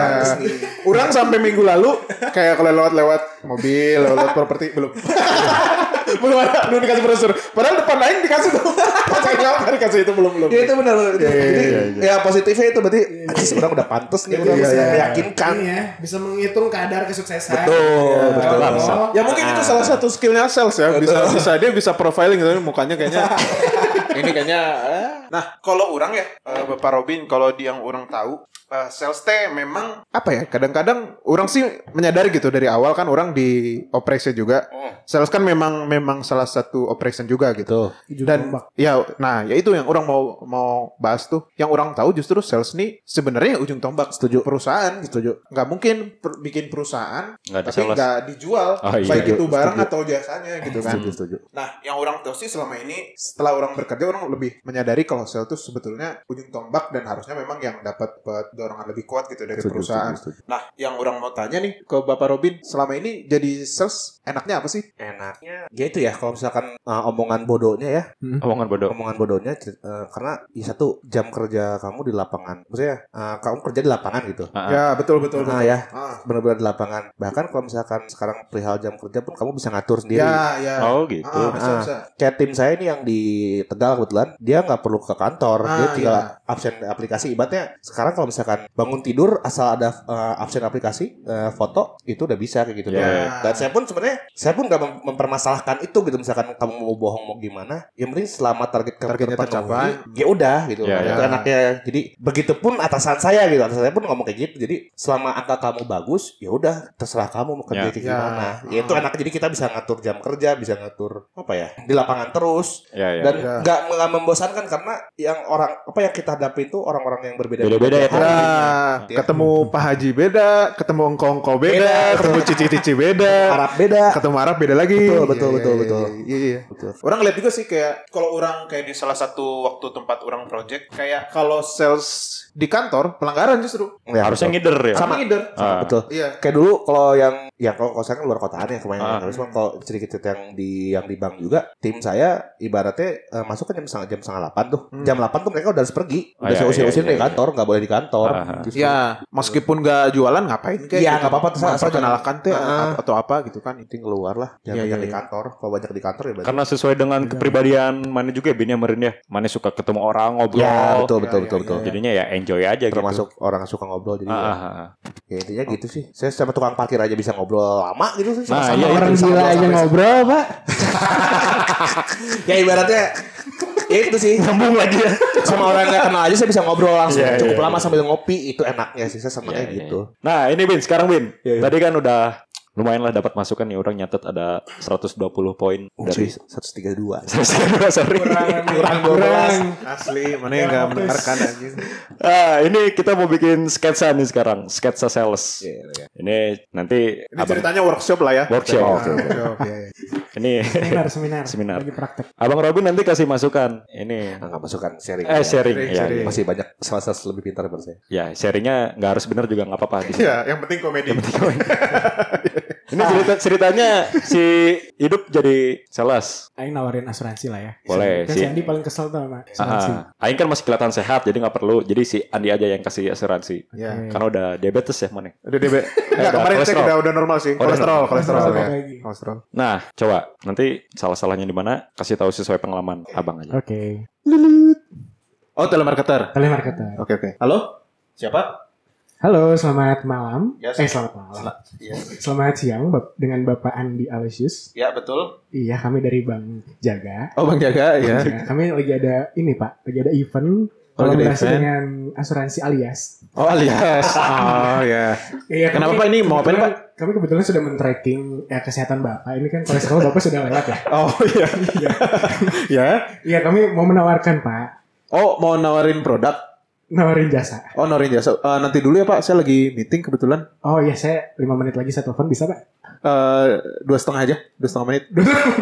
Orang sampai minggu lalu kayak kalau lewat-lewat mobil, lewat properti belum. belum ada, belum dikasih brosur. Padahal depan lain dikasih tuh. Pas saya nggak dikasih itu belum belum. Ya itu benar benar. Iya, iya, Jadi iya, ya positifnya itu berarti anjis orang udah pantes nih, udah Iya, bisa iya. meyakinkan. Ya, bisa menghitung kadar kesuksesan. Betul, betul. Oh. Ya mungkin itu salah satu skillnya sales ya. Bisa bisa dia bisa profiling gitu mukanya kayaknya. ini kayaknya. eh. Nah kalau orang ya eh, Bapak Robin kalau dia yang orang tahu eh, sales teh memang apa ya kadang-kadang orang sih menyadari gitu dari awal kan orang di operation juga. Sales kan memang memang salah satu operation juga gitu. Ujung Dan tombak. ya nah ya itu yang orang mau mau bahas tuh. Yang orang tahu justru sales nih sebenarnya ujung tombak Setuju. perusahaan gitu. Nggak mungkin per- bikin perusahaan Nggak tapi sales. nggak dijual Oh, iya. baik Setuju, itu barang setuju. atau jasanya gitu kan. Setuju, setuju. Nah, yang orang tahu sih selama ini setelah orang bekerja orang lebih menyadari kalau sales itu sebetulnya ujung tombak dan harusnya memang yang dapat dapat dorongan lebih kuat gitu dari Setuju, perusahaan. setuju, setuju. Nah, yang orang mau tanya nih ke Bapak Robin, selama ini jadi sales enaknya apa sih? Enaknya ya itu ya kalau misalkan uh, omongan bodohnya ya, Omongan bodoh. omongan bodohnya uh, karena ya satu jam kerja kamu di lapangan. Maksudnya uh, kamu kerja di lapangan gitu. Ah, ah. Ya, betul betul Ah betul. ya, Ah. benar-benar di lapangan. Bahkan kalau misalkan sekarang perihal jam kerja pun kamu bisa ngatur sendiri. Ya, ya. Oh gitu. Ah, bisa, Ah. bisa. Kayak tim saya ini yang di Tegal kebetulan dia nggak perlu ke kantor, Ah, dia tinggal iya. absen aplikasi. Ibaratnya sekarang kalau misalkan bangun tidur asal ada uh, absen aplikasi uh, foto itu udah bisa kayak gitu. Ya, Dan- ya. Saya pun sebenarnya saya pun nggak mem- mempermasalahkan itu gitu. Misalkan kamu mau bohong mau gimana, yang penting selama target kamu Targetnya tercapai. ya udah gitu. Ya, itu ya. enaknya. Jadi begitupun atasan saya gitu. Atasan saya pun ngomong kayak gitu. Jadi selama angka kamu bagus, ya udah terserah kamu mau kerja Ya. kayak Ya. gimana. Ya itu Ah. enak. Jadi kita bisa ngatur jam kerja, bisa ngatur apa ya di lapangan terus Ya ya. dan Ya. nggak nggak membosankan karena yang orang apa yang kita hadapi itu orang-orang yang berbeda Beda-beda ya, Nah, Ya. ketemu Pak Haji beda, ketemu engkau-engkau beda, Beda. ketemu cici-cici beda, Arab beda ketemu Arab beda lagi. Betul, betul, Iya, betul, iya, betul. Iya, iya. Betul. Orang ngeliat juga sih kayak kalau orang kayak di salah satu waktu tempat orang project kayak kalau sales di kantor pelanggaran justru ya, Harusnya ngider ya. sama leader. Ah. betul Iya. kayak dulu kalau yang ya kalau kalau saya kan luar kotaan ya kemarin Ah. terus kalau sedikit yang di yang di bank juga tim saya ibaratnya eh, masuk kan jam setengah jam setengah delapan tuh Hmm. jam delapan tuh mereka udah harus pergi Ah, udah iya, saya usir-usir iya, iya, kantor nggak boleh di kantor Ah, ah. Justru. Ya, meskipun gak jualan ngapain kayak Iya, gitu. apa-apa, terserah, asal Memperkenalkan teh Ah. atau apa gitu kan. penting keluar lah jangan Iya, banyak iya, di iya. kantor kalau banyak di kantor ya berarti Karena sesuai dengan kepribadian mana juga ya Bin ya Merin ya. Mana suka ketemu orang ngobrol. ya betul betul Iya, betul iya, betul iya. Jadinya ya enjoy aja termasuk orang yang suka ngobrol jadi gitu. ya, ah. ya intinya gitu sih saya sama tukang parkir aja bisa ngobrol lama gitu sih Nah, sama-sama iya, orang Orang bisa gila aja ngobrol, Pak. ya ibaratnya ya itu sih Nyambung lagi ya. sama orang yang gak kenal aja saya bisa ngobrol langsung Iya, cukup iya, lama sambil ngopi itu enaknya sih saya senangnya Iya, iya. gitu Nah ini Bin, sekarang Bin. Iya, iya. Tadi kan udah lumayan lah dapat masukan nih orang nyatet ada 120 poin dari dari 132 sorry. kurang 12 Asli, mana yang gak mendengarkan anjing. Ah, ini kita mau bikin sketsa nih sekarang, sketsa sales. Iya, iya. Ini nanti Ini abang, ceritanya workshop lah ya. Workshop. Oke, workshop. iya, iya. ini Seminar, seminar. Seminar. Lagi praktek. abang Robin nanti kasih masukan. Ini Nah, nggak masukkan sharing eh sharing, Sharing, ya, sharing. ya. masih banyak salah lebih pintar daripada saya Ya, sharingnya nggak harus benar juga nggak apa-apa. Di sini. Iya, yang penting komedi. Ini cerita ceritanya si hidup jadi sales. Aing nawarin asuransi lah ya. Boleh, Kan si sih. Andi paling kesel tuh sama asuransi. Ah, Aing kan masih kelihatan sehat jadi nggak perlu. Jadi si Andi aja yang kasih asuransi. Ya. Karena udah diabetes ya mana. Udah DB. Enggak, kemarin cek udah udah normal sih. Kolesterol, kolesterol Kolesterol ya. lagi. Kolesterol. Nah, coba nanti salah-salahnya di mana kasih tahu sesuai pengalaman abang aja. Oke. Oh, telemarketer. Telemarketer. Oke, oke. Halo? Siapa? Halo, selamat malam. Yes. Eh, selamat malam. Iya. Selamat siang dengan Bapak Andi Alesius. Ya, betul. Iya, kami dari Bank Jaga. Oh, Bang Jaga ya. Ya, kami lagi ada ini Pak, lagi ada event Oh, kolaborasi event. dengan asuransi alias. Oh, alias. Oh, ya. Iya, Kenapa, Pak? Ini mau apain, kebetulan- Kami kebetulan sudah men-tracking ya, kesehatan Bapak. Ini kan kolesterol Bapak sudah lewat ya. Oh, iya. ya. Iya, kami mau menawarkan Pak, Oh, mau nawarin produk? Nawarin jasa. Oh, nawarin jasa. Eh, nanti dulu ya, Pak. Saya lagi meeting kebetulan. Oh iya, saya lima menit lagi saya telepon bisa Pak? Eh, dua setengah aja. Dua setengah menit.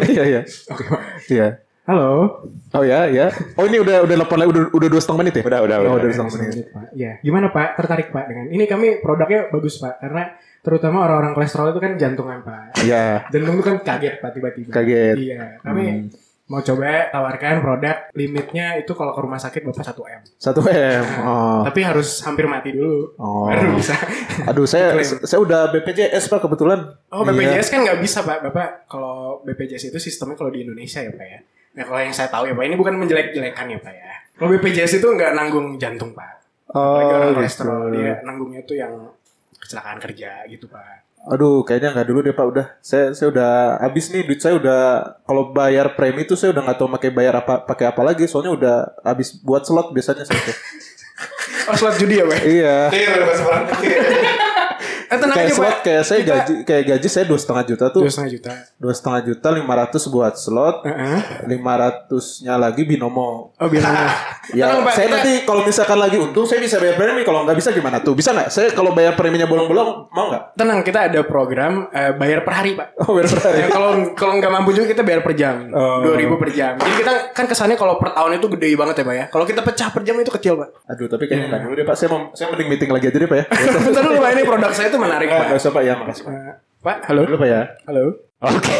Iya, iya. Oke Pak. Iya. Halo. Oh ya, ya. Oh ini udah udah telepon lagi, udah udah dua setengah menit ya? Udah, udah, Oh, udah. udah dua setengah menit. menit Pak. Iya. Gimana Pak? Tertarik Pak dengan ini kami produknya bagus Pak karena terutama orang-orang kolesterol itu kan jantungan Pak. Iya. Jantung itu kan kaget Pak tiba-tiba. Kaget. Iya. Kami Hmm. Mau coba tawarkan produk limitnya itu kalau ke rumah sakit Bapak 1 M. Satu m. Oh. Tapi harus hampir mati dulu. Oh. Baru bisa. Aduh, saya saya udah BPJS pak kebetulan. Oh Iya. BPJS kan nggak bisa Pak. Bapak kalau BPJS itu sistemnya kalau di Indonesia ya Pak ya. Nah kalau yang saya tahu ya Pak ini bukan menjelek-jelekan ya Pak ya. Kalau BPJS itu nggak nanggung jantung Pak. Apalagi orang gitu. kolesterol dia nanggungnya itu yang kecelakaan kerja gitu Pak. Aduh, kayaknya nggak dulu deh pak. Udah, saya saya udah habis nih duit saya udah kalau bayar premi itu saya udah nggak tahu pakai bayar apa pakai apa lagi. Soalnya udah habis buat slot biasanya saya. tuh. Oh slot judi ya Pak? iya. Iya. Eh tenang Kayak aja slot kayak saya Kita- gaji kayak gaji saya dua setengah juta tuh. Dua setengah juta. Dua setengah juta lima ratus buat slot. Lima ratusnya lagi binomo. Oh bilang. Ya, Tenang, saya kita- nanti kalau misalkan lagi untung, saya bisa bayar premi. Kalau nggak bisa gimana tuh? Bisa nggak? Saya kalau bayar preminya bolong-bolong, mau nggak? Tenang kita ada program eh, bayar per hari Pak. Oh, bayar per hari. Kalau kalau nggak mampu juga kita bayar per jam. Oh. Dua ribu per jam. Jadi kita kan kesannya kalau per tahun itu gede banget ya Pak ya. Kalau kita pecah per jam itu kecil Pak. Aduh, tapi kayaknya nggak dulu deh Pak. Saya mau, saya mending meeting lagi aja deh Pak ya. Bentar dulu Pak ini produk saya itu menarik Pak. nggak usah Pak ya, makasih Pak. Eh, Pak, halo. Dulu Pak ya. Halo. Oke.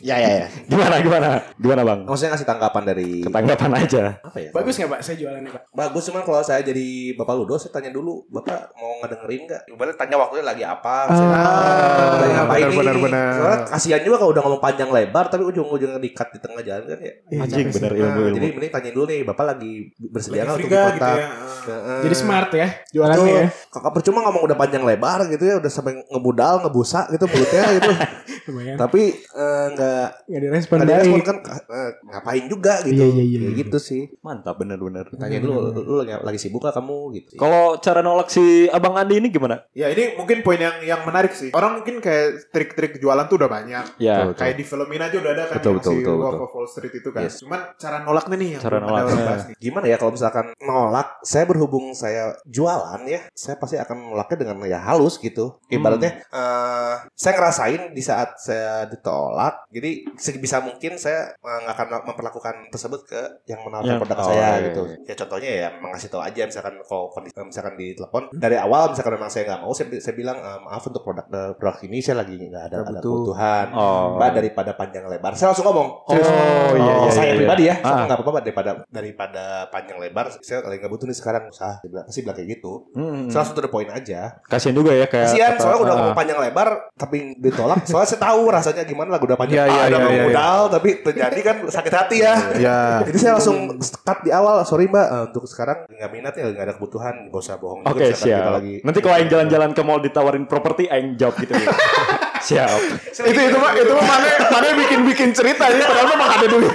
Ya ya ya. gimana gimana? Gimana bang? Maksudnya ngasih tanggapan dari Ketanggapan aja. apa ya? Bagus nggak Pak saya jualannya Pak? Bagus cuman kalau saya jadi Bapak Ludo saya tanya dulu Bapak mau ngedengerin nggak? Ibaratnya tanya waktunya lagi apa? Saya Ah, tanya apa benar, ini? benar, benar. Soalnya kasihan juga kalau udah ngomong panjang lebar tapi ujung-ujungnya dikat di tengah jalan kan ya. Anjing bener Nah, ilmu ilmu. jadi mending tanya dulu nih Bapak lagi bersedia nggak untuk dikontak? gitu ya. Heeh. Jadi smart ya jualannya ya. Kakak percuma ngomong udah panjang lebar gitu ya, udah sampai ngebudal, ngebusa gitu mulutnya gitu. Lumayan. Tapi eh, nggak Nggak direspon nggak direspon kan eh, ngapain juga gitu. Iya, iya, iya, Kayak iya. gitu sih. Mantap bener-bener. Tanya dulu, lu, lu lagi- lagi sibuk gak kamu gitu. Kalau cara nolak si abang Andi ini gimana? Ya ini mungkin poin yang yang menarik sih. Orang mungkin kayak trik-trik jualan tuh udah banyak. Ya. Betul. Kayak di filmin aja udah ada kan Betul, betul, si betul, Wolf betul. of Wall Street itu kan. Yes. Cuman cara nolaknya nih yang Cara belum ada nolaknya. orang bahas nih. Gimana ya kalau misalkan nolak, saya berhubung saya jualan ya, saya pasti akan nolaknya dengan ya halus gitu. Ibaratnya eh, saya ngerasain di saat saya ditolak, jadi sebisa mungkin saya nggak akan memperlakukan tersebut ke yang menawarkan Yang- produk oh, saya iya, gitu. iya. Ya contohnya ya mengasih tahu aja misalkan kalau kondisi misalkan di telepon dari awal misalkan memang saya nggak mau, saya, saya bilang eh, maaf untuk produk eh, produk ini saya lagi nggak ada, Nggak ada butuh. kebutuhan. Oh. Mbak daripada panjang lebar, saya langsung ngomong. Oh, iya, Oh, iya, saya iya. pribadi ya, Ah. saya nggak apa-apa Mbak, daripada daripada panjang lebar, saya lagi nggak butuh nih sekarang usaha. Dia bilang, pasti bilang kayak gitu. Hmm. Saya langsung to the point aja. Kasian juga ya kayak. Kasihan, kata- soalnya udah ah. ngomong panjang lebar, tapi ditolak. Soalnya saya tahu rasanya gimana lagu udah panjang. Iya, iya, ah, udah iya, mau iya, modal, tapi terjadi kan sakit hati ya. Ya. Jadi saya langsung cut di awal, sorry mbak, eh, untuk sekarang nggak minat ya, nggak ada kebutuhan, nggak usah bohong. Oke kita siap. Lagi, Nanti kalau Aing jalan-jalan ke mall ditawarin properti, Aing jawab gitu. gitu. siap. itu itu mah itu mah mana mana bikin bikin cerita ya padahal memang ada duit.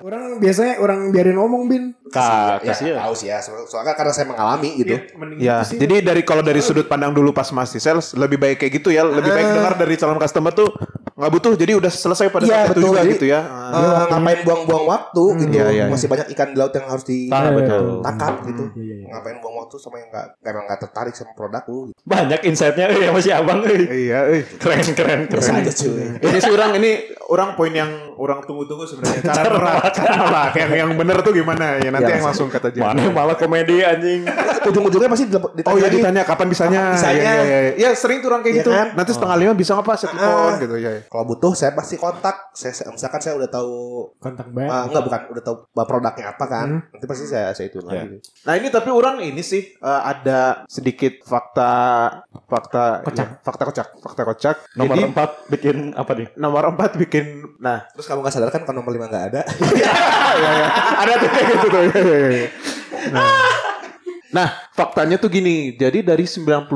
Orang biasanya orang biarin ngomong bin. Kak, ya, kasihan. tahu sih ya, so- soalnya karena saya mengalami gitu. Ya, jadi dari kalau dari sudut pandang dulu pas masih sales lebih baik kayak gitu ya, lebih baik dengar dari calon customer tuh nggak butuh, jadi udah selesai pada Iya, saat itu juga Jadi, gitu ya. Eh, ngapain buang-buang waktu gitu Iya, iya, masih banyak ikan di laut yang harus Ah, betul. ditangkap gitu Iya, iya, iya. ngapain buang waktu sama yang nggak emang nggak tertarik sama produk lu gitu. Banyak insight-nya eh, sama si abang. eh. Iya, eh. Keren, keren, biasa keren. aja cuy ini sih orang ini orang poin yang orang tunggu-tunggu sebenarnya cara nolak, cara nolak yang yang bener tuh gimana ya nanti nanti Ya, yang langsung kata James. Mana malah komedi anjing. ujung-ujungnya pasti ditanya Oh iya ditanya kapan bisanya. Bisanya. Iya, iya, iya. Ya sering tuh orang kayak Iya gitu. kan? Nanti setengah lima bisa nggak pak saya telepon Ah. gitu ya. ya. kalau butuh saya pasti kontak saya, saya- misalkan saya udah tahu kontak banget. ah, enggak bukan udah tahu produknya apa kan Hmm. nanti pasti saya saya itu Ya. lagi Nah ini tapi orang ini sih eh, ada sedikit fakta fakta Kocak. ya, fakta kocak fakta kocak. Nomor Jadi, empat bikin apa nih? nomor empat bikin nah terus kamu nggak sadar kan kalau nomor lima nggak ada ya, ya. ada tuh kayak gitu tuh. Ya. Nah. Faktanya tuh gini. Jadi dari 97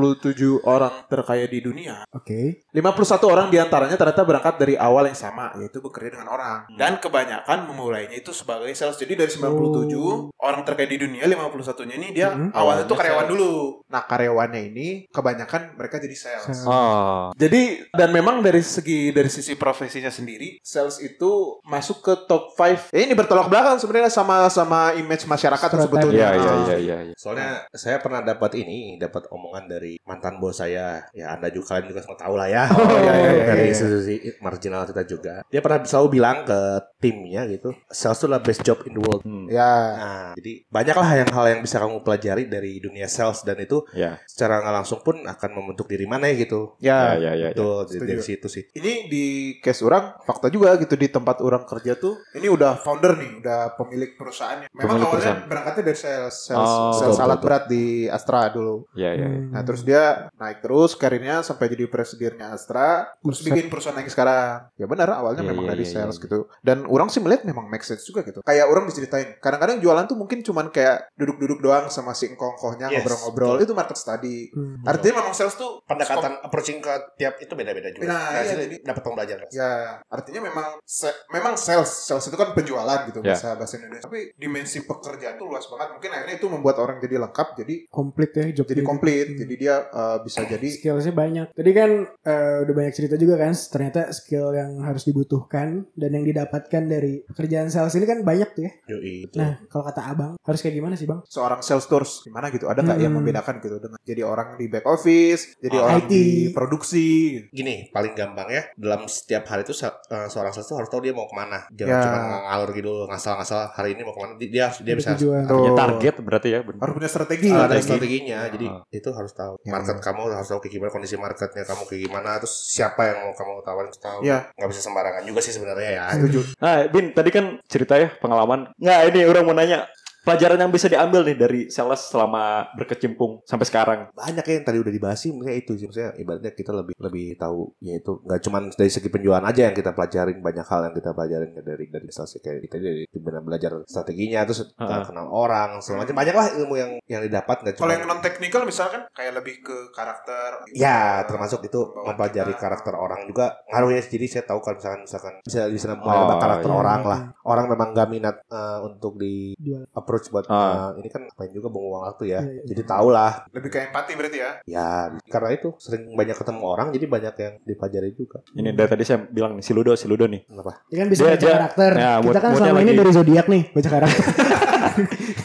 orang terkaya di dunia, Oke. 51 orang di antaranya ternyata berangkat dari awal yang sama, yaitu bekerja dengan orang. Dan kebanyakan memulainya itu sebagai sales. Jadi dari 97 orang terkaya di dunia, 51-nya ini dia Mhm. awalnya tuh karyawan sales. dulu. Nah, karyawannya ini kebanyakan mereka jadi sales. Sales. Oh. Jadi dan memang dari segi dari sisi profesinya sendiri, sales itu masuk ke top 5. Eh, ini bertolak belakang sebenarnya sama sama image masyarakat Stereotype. sebetulnya. Iya iya iya iya. iya. soalnya saya pernah dapat ini dapat omongan dari mantan bos saya ya anda juga kalian juga semua tahu lah ya Oh, iya, iya, iya, dari iya. institusi marginal kita juga dia pernah selalu bilang ke timnya gitu sales itu adalah best job in the world Hmm. Ya. Nah, jadi banyaklah yang hal yang bisa kamu pelajari dari dunia sales dan itu Ya. secara nggak langsung pun akan membentuk diri mana ya gitu. Ya. Ya ya ya. ya. Itu dari, situ sih. Ini di case orang fakta juga gitu di tempat orang kerja tuh ini udah founder nih, udah pemilik perusahaannya. Memang Pemilik awalnya perusahaan. berangkatnya dari sales, sales, Oh, sales betul, alat betul. berat di Astra dulu. Ya ya. ya. Hmm. Nah terus dia naik terus karirnya sampai jadi presidennya Astra, terus bikin perusahaan yang sekarang. Ya benar awalnya Iya, memang iya, dari iya, sales iya. gitu. Dan orang sih melihat memang make sense juga gitu. Kayak orang diceritain, kadang-kadang jualan tuh mungkin cuman kayak duduk-duduk doang sama si engkong-engkohnya Yes, ngobrol-ngobrol. Itu market study. Hmm. Artinya memang sales tuh Pendekatan approaching ke tiap itu beda-beda juga. Nah, Nah, iya, jadi- dapat pembelajaran. Ya, artinya memang se- memang sales, sales itu kan penjualan gitu Ya. bahasa bahasa Indonesia. Tapi dimensi pekerjaan tuh luas banget. Mungkin akhirnya itu membuat orang jadi lengkap, jadi Komplit ya job jadi komplit. Hmm. Jadi dia uh, bisa jadi skillsnya banyak. Tadi kan eh, udah banyak cerita juga kan, ternyata skill yang harus dibutuhkan dan yang didapatkan dari pekerjaan sales ini kan banyak tuh ya. Yoi, betul. Nah, kalau kata abang harus kayak gimana sih bang? seorang sales tours gimana gitu. Ada nggak yang Hmm. membedakan gitu dengan jadi orang di back office, jadi Oh, orang IT. di produksi. Gini, paling gampang ya, dalam setiap hari itu se- eh, seorang sales tuh harus tahu dia mau ke mana. Jangan Ya. cuma ngalur gitu, ngasal-ngasal hari ini mau ke mana. Dia dia, dia bisa tujuan. Punya target berarti ya. bener. Harus punya strategi. Ah, ada Strategi. strateginya. Jadi Ah. itu harus tahu. Ya. Market kamu harus tahu kayak gimana kondisi marketnya kamu kayak gimana. Terus siapa yang mau kamu tawarin itu tahu. Ya. Nggak bisa sembarangan juga sih sebenarnya ya. Setuju. Nah, Bin, tadi kan cerita ya pengalaman. Nggak, ini orang mau nanya. Pelajaran yang bisa diambil nih dari sales selama berkecimpung sampai sekarang. banyak ya yang tadi udah dibahas sih maksudnya itu sih maksudnya ibaratnya kita lebih lebih tahu ya itu nggak cuma dari segi penjualan aja yang kita pelajarin banyak hal yang kita pelajarin dari dari sales kayak kita dari benar belajar strateginya terus kita Ah. kenal orang segala macam banyak lah ilmu yang yang didapat nggak Kalau cuma yang non teknikal misalkan kayak lebih ke karakter. ya termasuk itu mempelajari kita. karakter orang juga ngaruhnya jadi saya tahu kalau misalkan misalkan bisa bisa Oh, karakter iya. orang lah orang memang nggak minat eh, untuk di Jual. Approach buat Ah. eh, ini kan ngapain juga buang waktu ya Iya, iya. jadi tau lah Lebih ke empati berarti ya. Ya, karena itu sering banyak ketemu orang, jadi banyak yang dipelajari juga. Ini dari tadi saya bilang nih, si Ludo, si Ludo nih. Kenapa? Ya kan bisa Dia- baca dia- karakter. ya, Kita mood- kan selama ini lagi- dari zodiak nih baca karakter.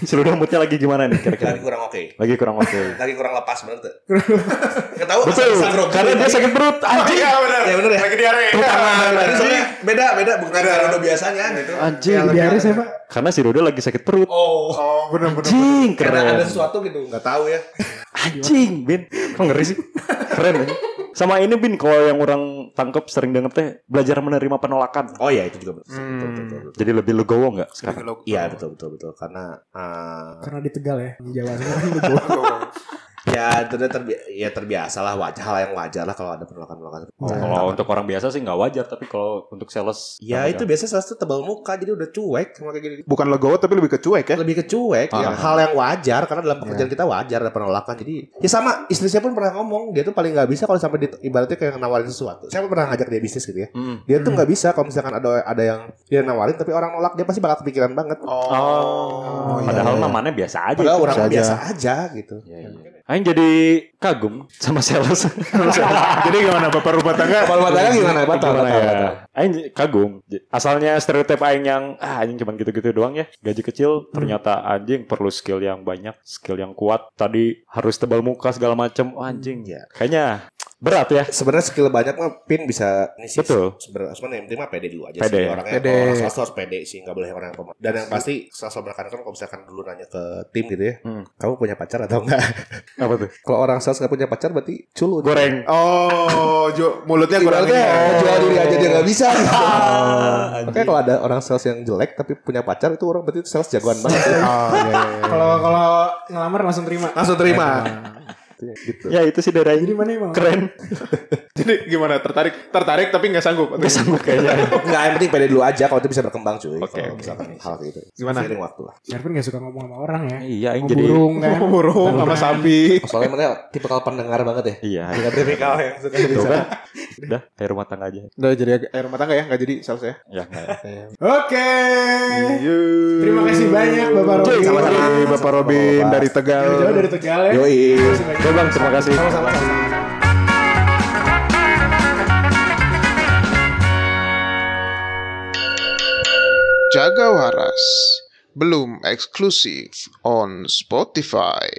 Si Ludo moodnya lagi gimana nih kira-kira? Lagi kurang oke. Lagi kurang oke. Lagi kurang lepas bener tuh. Gak tahu Betul, karena dia sakit perut. Anjing. Iya benar. Ya bener ya. Lagi diare. Tadi soalnya beda beda bukan Beda. ada biasanya gitu. Anjing. Yang diare siapa? Karena si Ludo lagi sakit perut. Oh, Oh, benar benar. Anjing, karena ada keren. sesuatu gitu. Gak tahu ya. Anjing, Bin. Kok ngeri sih? Keren ya. Sama ini Bin, kalau yang orang tangkap sering denger teh belajar menerima penolakan. Oh iya itu juga betul. Hmm. Betul, betul, betul. Jadi lebih legowo nggak sekarang? Iya betul betul betul karena eh, Karena di Tegal ya. Di Jawa semua kan betul. Ya itu udah terbi ya terbiasa lah wajar hal yang wajar lah kalau ada penolakan penolakan. Oh, Kalau untuk orang biasa sih nggak wajar, tapi kalau untuk sales Ya itu biasa salah satu tebal muka jadi udah cuek sama kayak gini. Bukan legowo tapi lebih ke cuek ya. lebih ke cuek Ah. ya hal yang wajar karena dalam pekerjaan kita wajar ada penolakan jadi ya sama istri saya pun pernah ngomong dia tuh paling nggak bisa kalau sampai di, ibaratnya kayak nawarin sesuatu saya pernah ngajak dia bisnis gitu ya Mm. dia tuh nggak bisa kalau misalkan ada ada yang dia nawarin tapi orang nolak dia pasti bakal kepikiran banget Oh, iya, padahal iya. mah mana biasa aja. padahal orang biasa biasa aja. aja, gitu Iya, iya. Aing jadi kagum sama sales. Jadi gimana bapak rumah tangga? kalau rumah tangga gimana Pak? Gimana ya? Aing kagum. Asalnya stereotip aing yang ah anjing cuman gitu-gitu doang ya. Gaji kecil ternyata anjing perlu skill yang banyak, skill yang kuat. Tadi harus tebal muka segala macem. Oh, anjing. ya Kayaknya Berat ya. Sebenarnya skill banyak mah pin bisa ini sih. Betul. Sebenarnya sebenarnya yang penting mah pede dulu aja Pede. sih orangnya. Pede. Kalau orang sales tuh harus pede sih, nggak boleh orang yang pemalu. Dan yang pasti sales menekankan kalau misalkan dulu nanya ke tim gitu ya, Hmm. kamu punya pacar atau enggak? Apa tuh? kalau orang sales nggak punya pacar berarti culun. Goreng. Oh, ju- mulutnya kurang Ibaratnya ini. jual diri aja dia nggak bisa. gitu. Ah, Makanya kalau ada orang sales yang jelek tapi punya pacar itu orang berarti sales jagoan banget. Oh, iya, iya, iya. Kalau kalau ngelamar langsung terima. Langsung terima. Gitu. Ya itu sih dari Jadi mana emang? keren. Jadi gimana? Tertarik, tertarik tapi nggak sanggup. Gak sanggup kayaknya. Enggak, yang penting pede dulu aja kalau itu bisa berkembang cuy. Oke, oke. misalkan hal gitu. Gimana? Seiring waktu lah. Ervin gak suka ngomong sama orang ya. Iya, yang Sama jadi burung kan. Burung sama sapi. Soalnya mana tipe kalau pendengar banget ya. Iya, Bukan tipikal yang suka bisa. kan. Udah, air rumah tangga aja. Udah jadi air rumah tangga ya, nggak jadi sales ya. Ya, enggak ya. Oke. Terima kasih banyak Bapak Robin. Sama-sama Bapak Robin dari Tegal. Jauh dari Tegal ya. Kasih. Oke, Bang, terima kasih. Sama-sama. Jaga waras belum eksklusif on Spotify.